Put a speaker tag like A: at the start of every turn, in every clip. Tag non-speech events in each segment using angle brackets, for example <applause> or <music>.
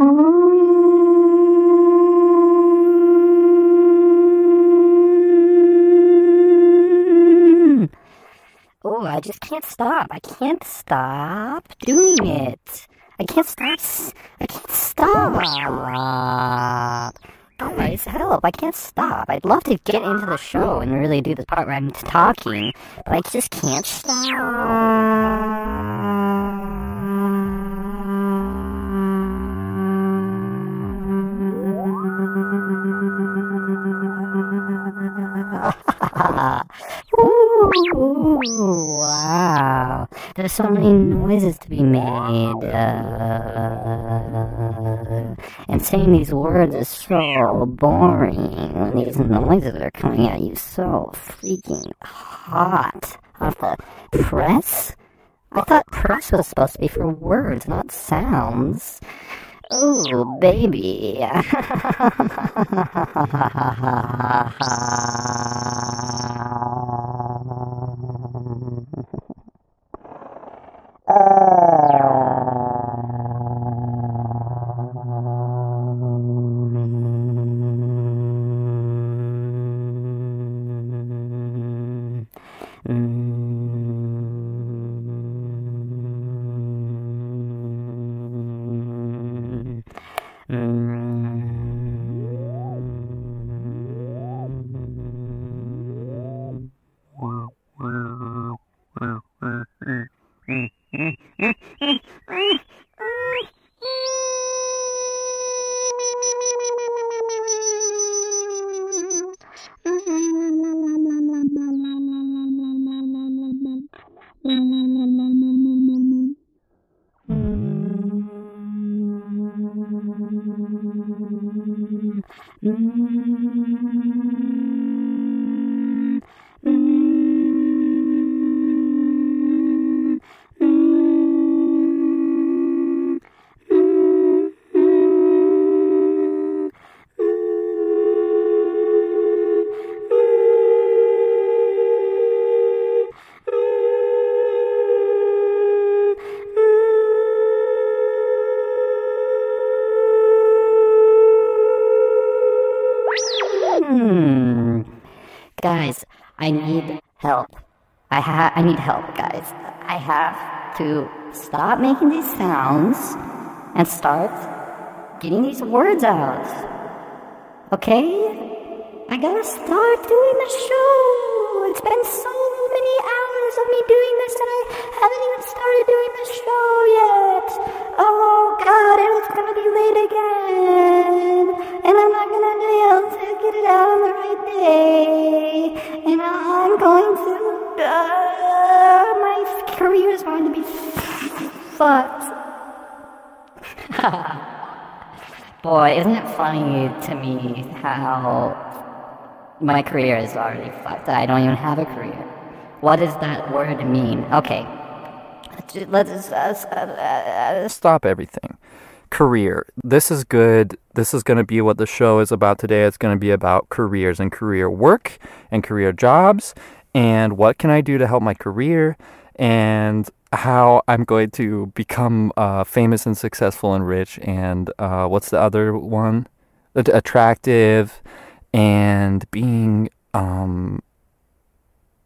A: Oh, I just can't stop. I can't stop doing it. I can't stop. I can't stop. Guys, help. I can't stop. I'd love to get into the show and really do the part where I'm talking, but I just can't stop. Wow. There's so many noises to be made. Uh, and saying these words is so boring when these noises are coming at you so freaking hot off the press. I thought press was supposed to be for words, not sounds. Oh, baby. <laughs> Hmm. <laughs> I need help. I ha- I need help, guys. I have to stop making these sounds and start getting these words out. Okay? I gotta start doing the show. It's been so many hours of me doing this and I haven't even started doing the show yet. Oh god, it's gonna be late again. And I'm not gonna able to get it out on the right day. And I'm going to. Uh, my career is going to be fucked. Boy, isn't it funny to me how my career is already fucked? I don't even have a career. What does that word mean? Okay. Let's, let's uh, uh,
B: stop everything. Career. This is good. This is going to be what the show is about today. It's going to be about careers and career work and career jobs and what can I do to help my career and how I'm going to become uh, famous and successful and rich. And uh, what's the other one? Attractive and being um,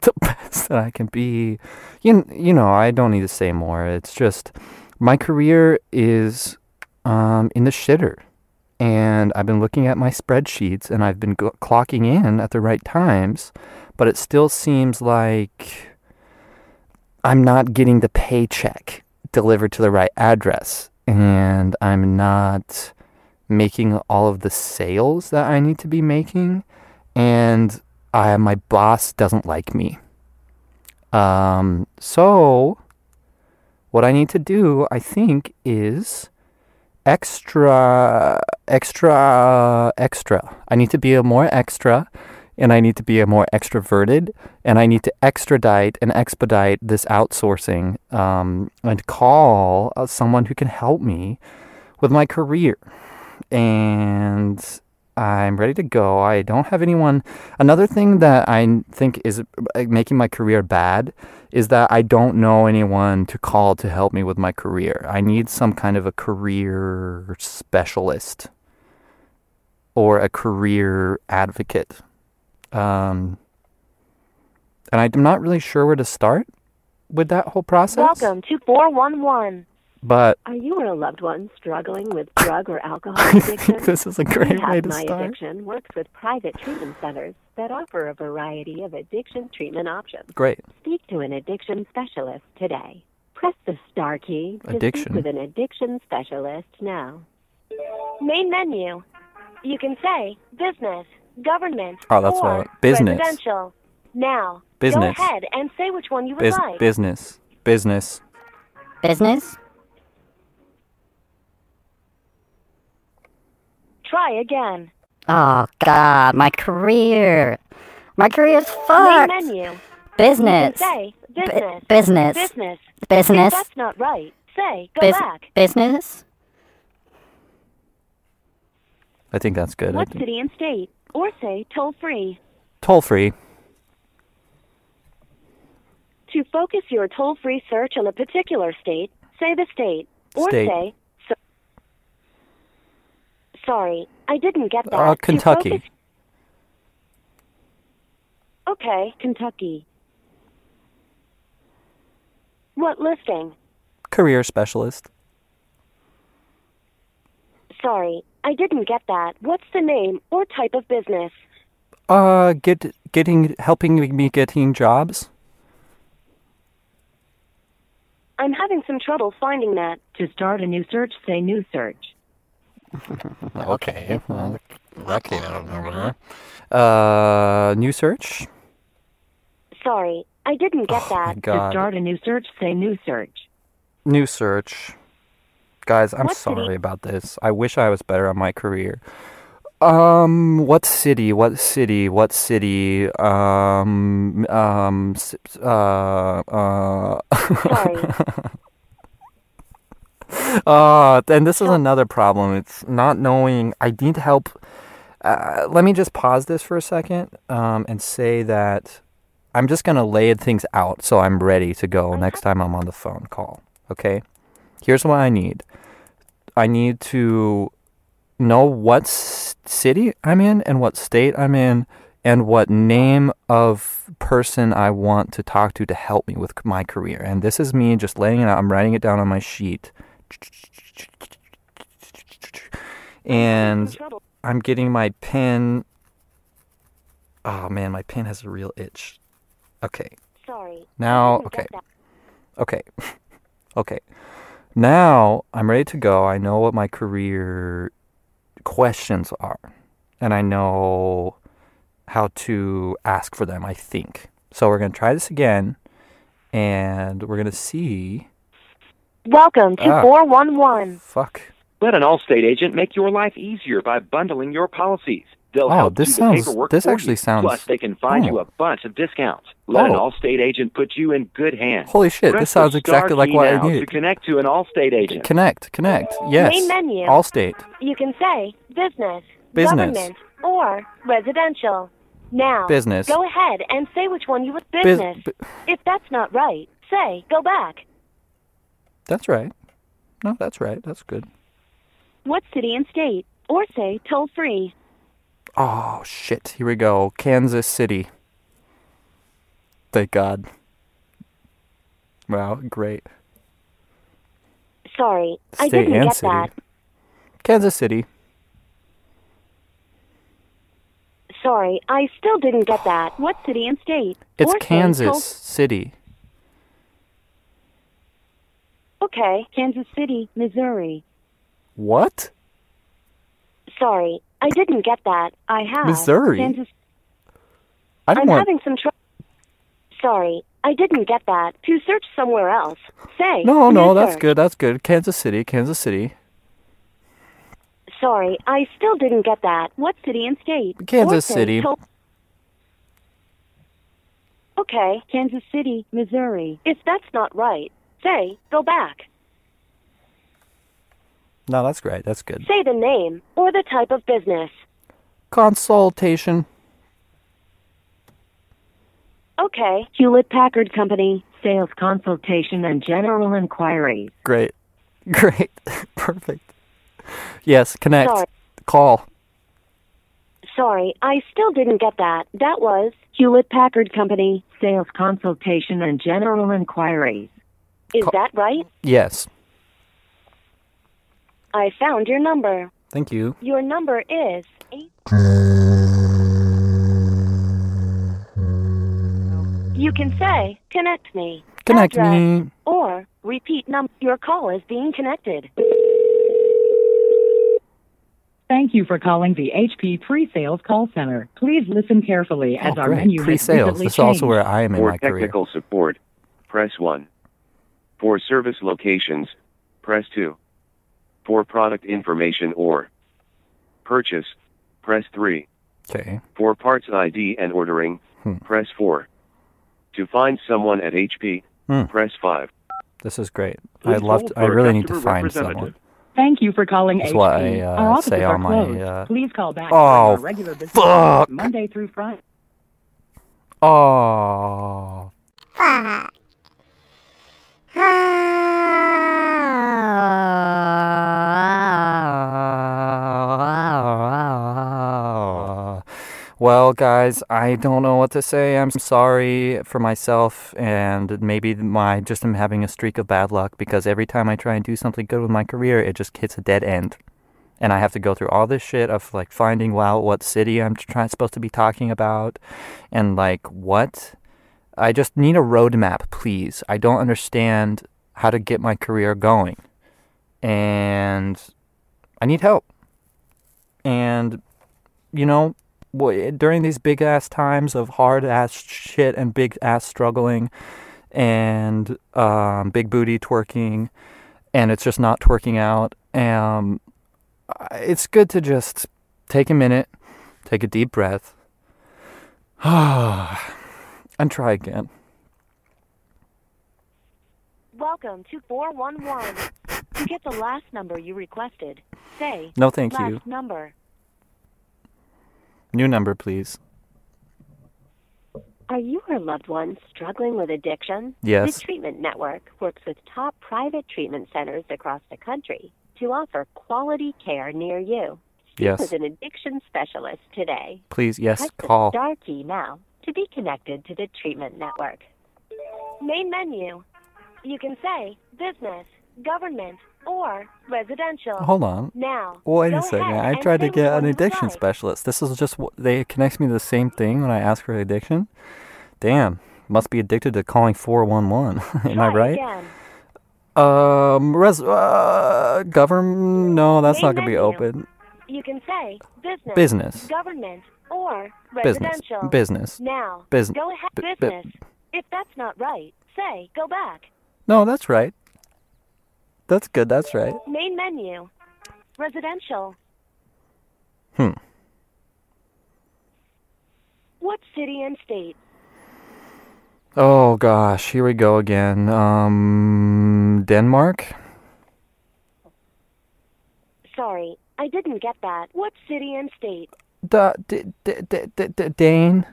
B: the <laughs> best that I can be. You, you know, I don't need to say more. It's just my career is um, in the shitter. And I've been looking at my spreadsheets and I've been go- clocking in at the right times, but it still seems like I'm not getting the paycheck delivered to the right address and I'm not making all of the sales that I need to be making and I, my boss doesn't like me. Um, so what I need to do, I think, is extra, extra, extra. I need to be a more extra and I need to be a more extroverted, and I need to extradite and expedite this outsourcing um, and call uh, someone who can help me with my career. And I'm ready to go. I don't have anyone. Another thing that I think is uh, making my career bad is that I don't know anyone to call to help me with my career. I need some kind of a career specialist or a career advocate. Um, and I'm not really sure where to start with that whole process.
C: Welcome to 411.
B: But
C: Are you or a loved one struggling with <laughs> drug or alcohol
B: I think
C: addiction? <laughs>
B: this is a great
C: Rehab
B: way to
C: My
B: start.
C: Addiction works with private treatment centers that offer a variety of addiction treatment options.
B: Great.
C: Speak to an addiction specialist today. Press the star key to
B: Addiction.
C: speak with an addiction specialist now. Main menu. You can say business, government,
B: Oh, that's
C: or
B: right. Business.
C: residential. Now,
B: Business.
C: go ahead and say which one you would
B: Bus-
C: like.
B: business. Business.
A: Business?
C: Try again.
A: Oh god, my career. My career
C: is
A: fucked.
C: Main menu.
A: Business.
C: You can say
A: Bu-
C: business.
A: business.
C: Business.
A: Business.
C: If that's not right, say go
A: Bus-
C: back.
A: business?
B: I think that's good.
C: What city and state? Or say toll free.
B: Toll free.
C: To focus your toll free search on a particular state, say the state. Or
B: State.
C: say. So- Sorry, I didn't get that.
B: Uh, Kentucky.
C: focus- Okay, Kentucky. What listing?
B: Career specialist.
C: Sorry, I didn't get that. What's the name or type of business?
B: Uh, get getting helping me getting jobs.
C: I'm having some trouble finding that. To start a new search, say new search. <laughs>
B: Okay. Well, that came out of nowhere. Uh, new search.
C: Sorry, I didn't get
B: Oh my
C: that.
B: God.
C: a new search, say new search.
B: New search. Guys, I'm
C: What city?
B: sorry about this. I wish I was better at my career. Um, what city? What city? What city? Um, um, s- uh, uh, <laughs>
C: Sorry.
B: Uh, and this is another problem. It's not knowing. I need help. Uh, let me just pause this for a second um, and say that I'm just going to lay things out so I'm ready to go next time I'm on the phone call. Okay? Here's what I need I need to know what s- city I'm in and what state I'm in and what name of person I want to talk to to help me with my career. And this is me just laying it out. I'm writing it down on my sheet. And. I'm getting my pen. Oh man, my pen has a real itch. Okay.
C: Sorry.
B: Now, okay. Okay. <laughs> okay. Now I'm ready to go. I know what my career questions are. And I know how to ask for them, I think. So we're going to try this again. And we're going to see.
C: Welcome to
B: Ah.
C: 411.
B: Fuck.
D: Let an Allstate agent make your life easier by bundling your policies. They'll
B: Oh,
D: help
B: this
D: do the
B: sounds-
D: paperwork
B: this
D: for
B: actually
D: you.
B: sounds-
D: Plus, they can find
B: oh.
D: you a bunch of discounts. Let an
B: Oh.
D: Allstate agent put you in good hands.
B: Holy shit,
D: Press
B: this sounds exactly like what I
D: now. To connect to an Allstate agent.
B: Connect, connect. Yes.
C: Main menu.
B: Allstate.
C: You can say business,
B: Business.
C: government, or residential. Now,
B: Business.
C: go ahead and say which one you would
B: Bus-
C: business.
B: bu-
C: if that's not right, say go back.
B: That's right. No, that's right. That's good.
C: What city and state? Or say toll free.
B: Oh shit! Here we go. Kansas City. Thank God. Wow, great.
C: Sorry, I
B: State
C: didn't
B: and
C: get
B: city.
C: that.
B: Kansas City.
C: Sorry, I still didn't get that. What city and state?
B: It's
C: Or say
B: Kansas City.
C: Okay, Kansas City, Missouri.
B: What?
C: Sorry, I didn't get that. I have
B: Missouri?
C: Kansas.
B: I don't
C: I'm
B: want.
C: having some trouble. Sorry, I didn't get that. To search somewhere else, say.
B: No, no, that's good. That's good. Kansas City. Kansas City.
C: Sorry, I still didn't get that. What city and state?
B: Kansas City.
C: Okay, Kansas City, Missouri. If that's not right, say go back.
B: No, that's great. That's good.
C: Say the name or the type of business.
B: consultation.
C: Okay. Hewlett Packard Company, sales consultation and general inquiries.
B: Great. <laughs> Great. Perfect. Yes, connect.
C: Sorry.
B: Call.
C: Sorry, I still didn't get that. That was Hewlett Packard Company, sales consultation and general inquiries. Is
B: Ca-
C: that right?
B: Yes.
C: I found your number.
B: Thank you.
C: Your number is eight. You can say, connect me.
B: Connect
C: Address,
B: me.
C: Or repeat num. Your call is being connected.
E: Thank you for calling the HP Pre-Sales Call Center. Please listen carefully as
B: Oh,
E: our
B: great.
E: menu
B: Pre-sales.
E: recently
B: This is also
E: changed.
B: where I am in
D: For
B: my career.
D: technical support, press 1. For service locations, press 2. For product information or purchase, press 3.
B: Okay.
D: For parts ID and ordering,
B: Hmm.
D: press 4. To find someone at HP,
B: Hmm.
D: press 5.
B: This is great.
D: Please
B: I love. I really need to find someone.
E: Thank you for calling
B: That's
E: HP.
B: what I, uh,
E: our offices
B: say
E: are
B: on my,
E: closed.
B: uh,
E: Please call back
B: Oh,
E: during our regular business
B: fuck.
E: hours, Monday through Friday.
B: Oh. <laughs> Well, guys, I don't know what to say. I'm sorry for myself, and maybe my just am having a streak of bad luck because every time I try and do something good with my career, it just hits a dead end, and I have to go through all this shit of like finding out what city I'm supposed to be talking about, and like what. I just need a roadmap, please. I don't understand how to get my career going, and I need help. And you know, during these big ass times of hard ass shit and big ass struggling and um, big booty twerking, and it's just not twerking out. Um, it's good to just take a minute, take a deep breath, <sighs> <sighs> and try again.
C: Welcome to 411. to get the last number you requested, say
B: No, thank
C: last
B: you.
C: number.
B: New number, please.
C: Are you or a loved one struggling with addiction?
B: Yes.
C: The Treatment Network works with top private treatment centers across the country to offer quality care near you. Speak
B: Yes.
C: with an addiction specialist today.
B: Please, yes,
C: Press
B: call.
C: the star key now to be connected to the Treatment Network. Main menu. You can say business, government, or residential.
B: Hold on.
C: Now,
B: Wait a second. I tried to get an
C: one you would
B: addiction specialist. This is just they connect me to the same thing when I ask for addiction. Damn, must be addicted to calling four one one. <laughs> Am I right?
C: Again.
B: Um, res uh, government. No, that's
C: Main
B: not gonna be
C: menu.
B: open.
C: You can say business,
B: Business.
C: government, or residential.
B: Business.
C: Now,
B: business.
C: go ahead.
B: bu-
C: Business. if that's not right, say go back.
B: No, that's right. That's good. That's right.
C: Main menu. Residential.
B: Hmm.
C: What city and state?
B: Oh gosh, here we go again. Um, Denmark.
C: Sorry, I didn't get that. What city and state?
B: D, d, d, d, d, Dane.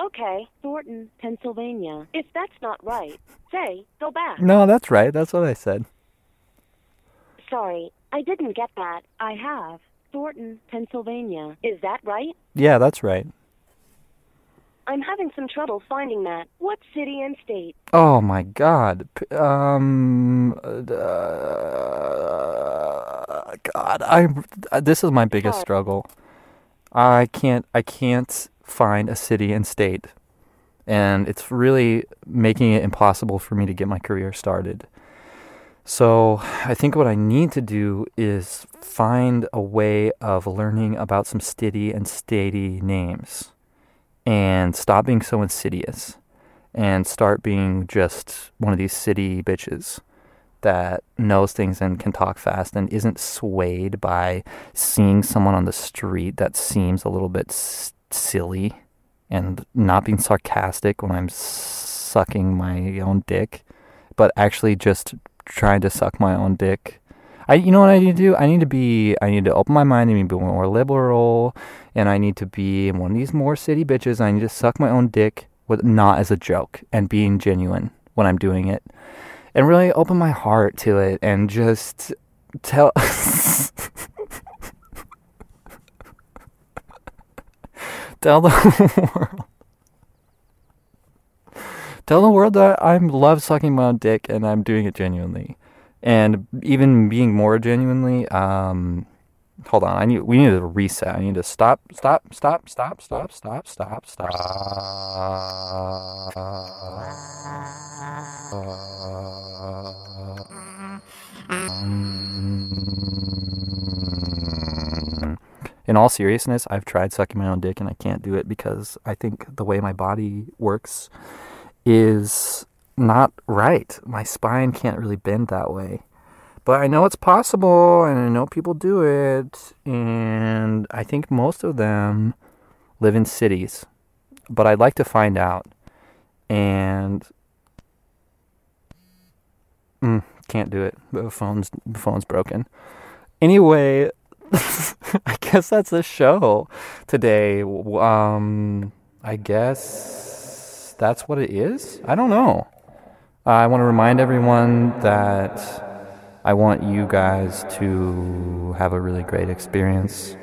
C: Okay, Thornton, Pennsylvania. If that's not right, say go back.
B: No, that's right. That's what I said.
C: Sorry, I didn't get that. I have. Thornton, Pennsylvania. Is that right?
B: Yeah, that's right.
C: I'm having some trouble finding that. What city and state?
B: Oh my God. P- Um. Uh, God, I. Uh, this is my biggest
C: Sorry.
B: struggle. I can't. I can't find a city and state, and it's really making it impossible for me to get my career started. So I think what I need to do is find a way of learning about some city and statey names, and stop being so insidious and start being just one of these city bitches that knows things and can talk fast and isn't swayed by seeing someone on the street that seems a little bit s- silly and not being sarcastic when I'm sucking my own dick, but actually just trying to suck my own dick I, you know what I need to do? I need to be, I need to open my mind and be more liberal, and I need to be one of these more city bitches. I need to suck my own dick, with not as a joke, and being genuine when I'm doing it, and really open my heart to it, and just tell. <laughs> tell the <laughs> world. Tell the world that I'm love sucking my own dick and I'm doing it genuinely and even being more genuinely um hold on. I need we need to reset. I need to stop, stop, stop, stop, stop, stop, stop, stop. In all seriousness, I've tried sucking my own dick and I can't do it because I think the way my body works is not right. My spine can't really bend that way. But I know it's possible and I know people do it. And I think most of them live in cities. But I'd like to find out. And mm, can't do it. The phone's the phone's broken. Anyway, <laughs> I guess that's the show today. Um, I guess that's what it is. I don't know. I want to remind everyone that I want you guys to have a really great experience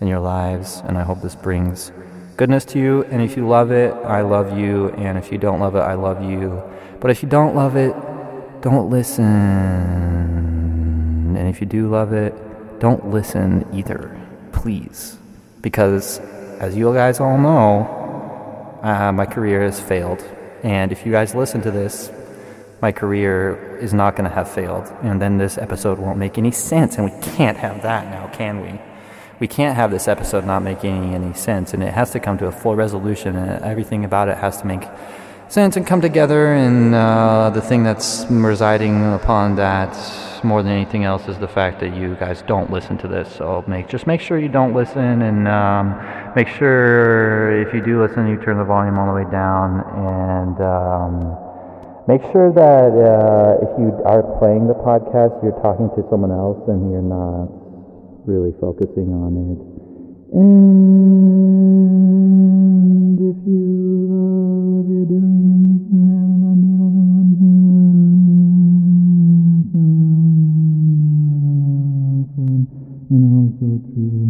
B: in your lives, and I hope this brings goodness to you. And if you love it, I love you. And if you don't love it, I love you. But if you don't love it, don't listen. And if you do love it, don't listen either, please. Because, as you guys all know, uh, my career has failed. And if you guys listen to this, my career is not going to have failed. And then this episode won't make any sense. And we can't have that now, can we? We can't have this episode not making any sense. And it has to come to a full resolution. And everything about it has to make sense and come together. And uh, the thing that's residing upon that more than anything else is the fact that you guys don't listen to this. So make just make sure you don't listen, and um, make sure if you do listen, you turn the volume all the way down, and um, Make sure that uh, if you are playing the podcast, you're talking to someone else and you're not really focusing on it. And if you love you're doing, and also true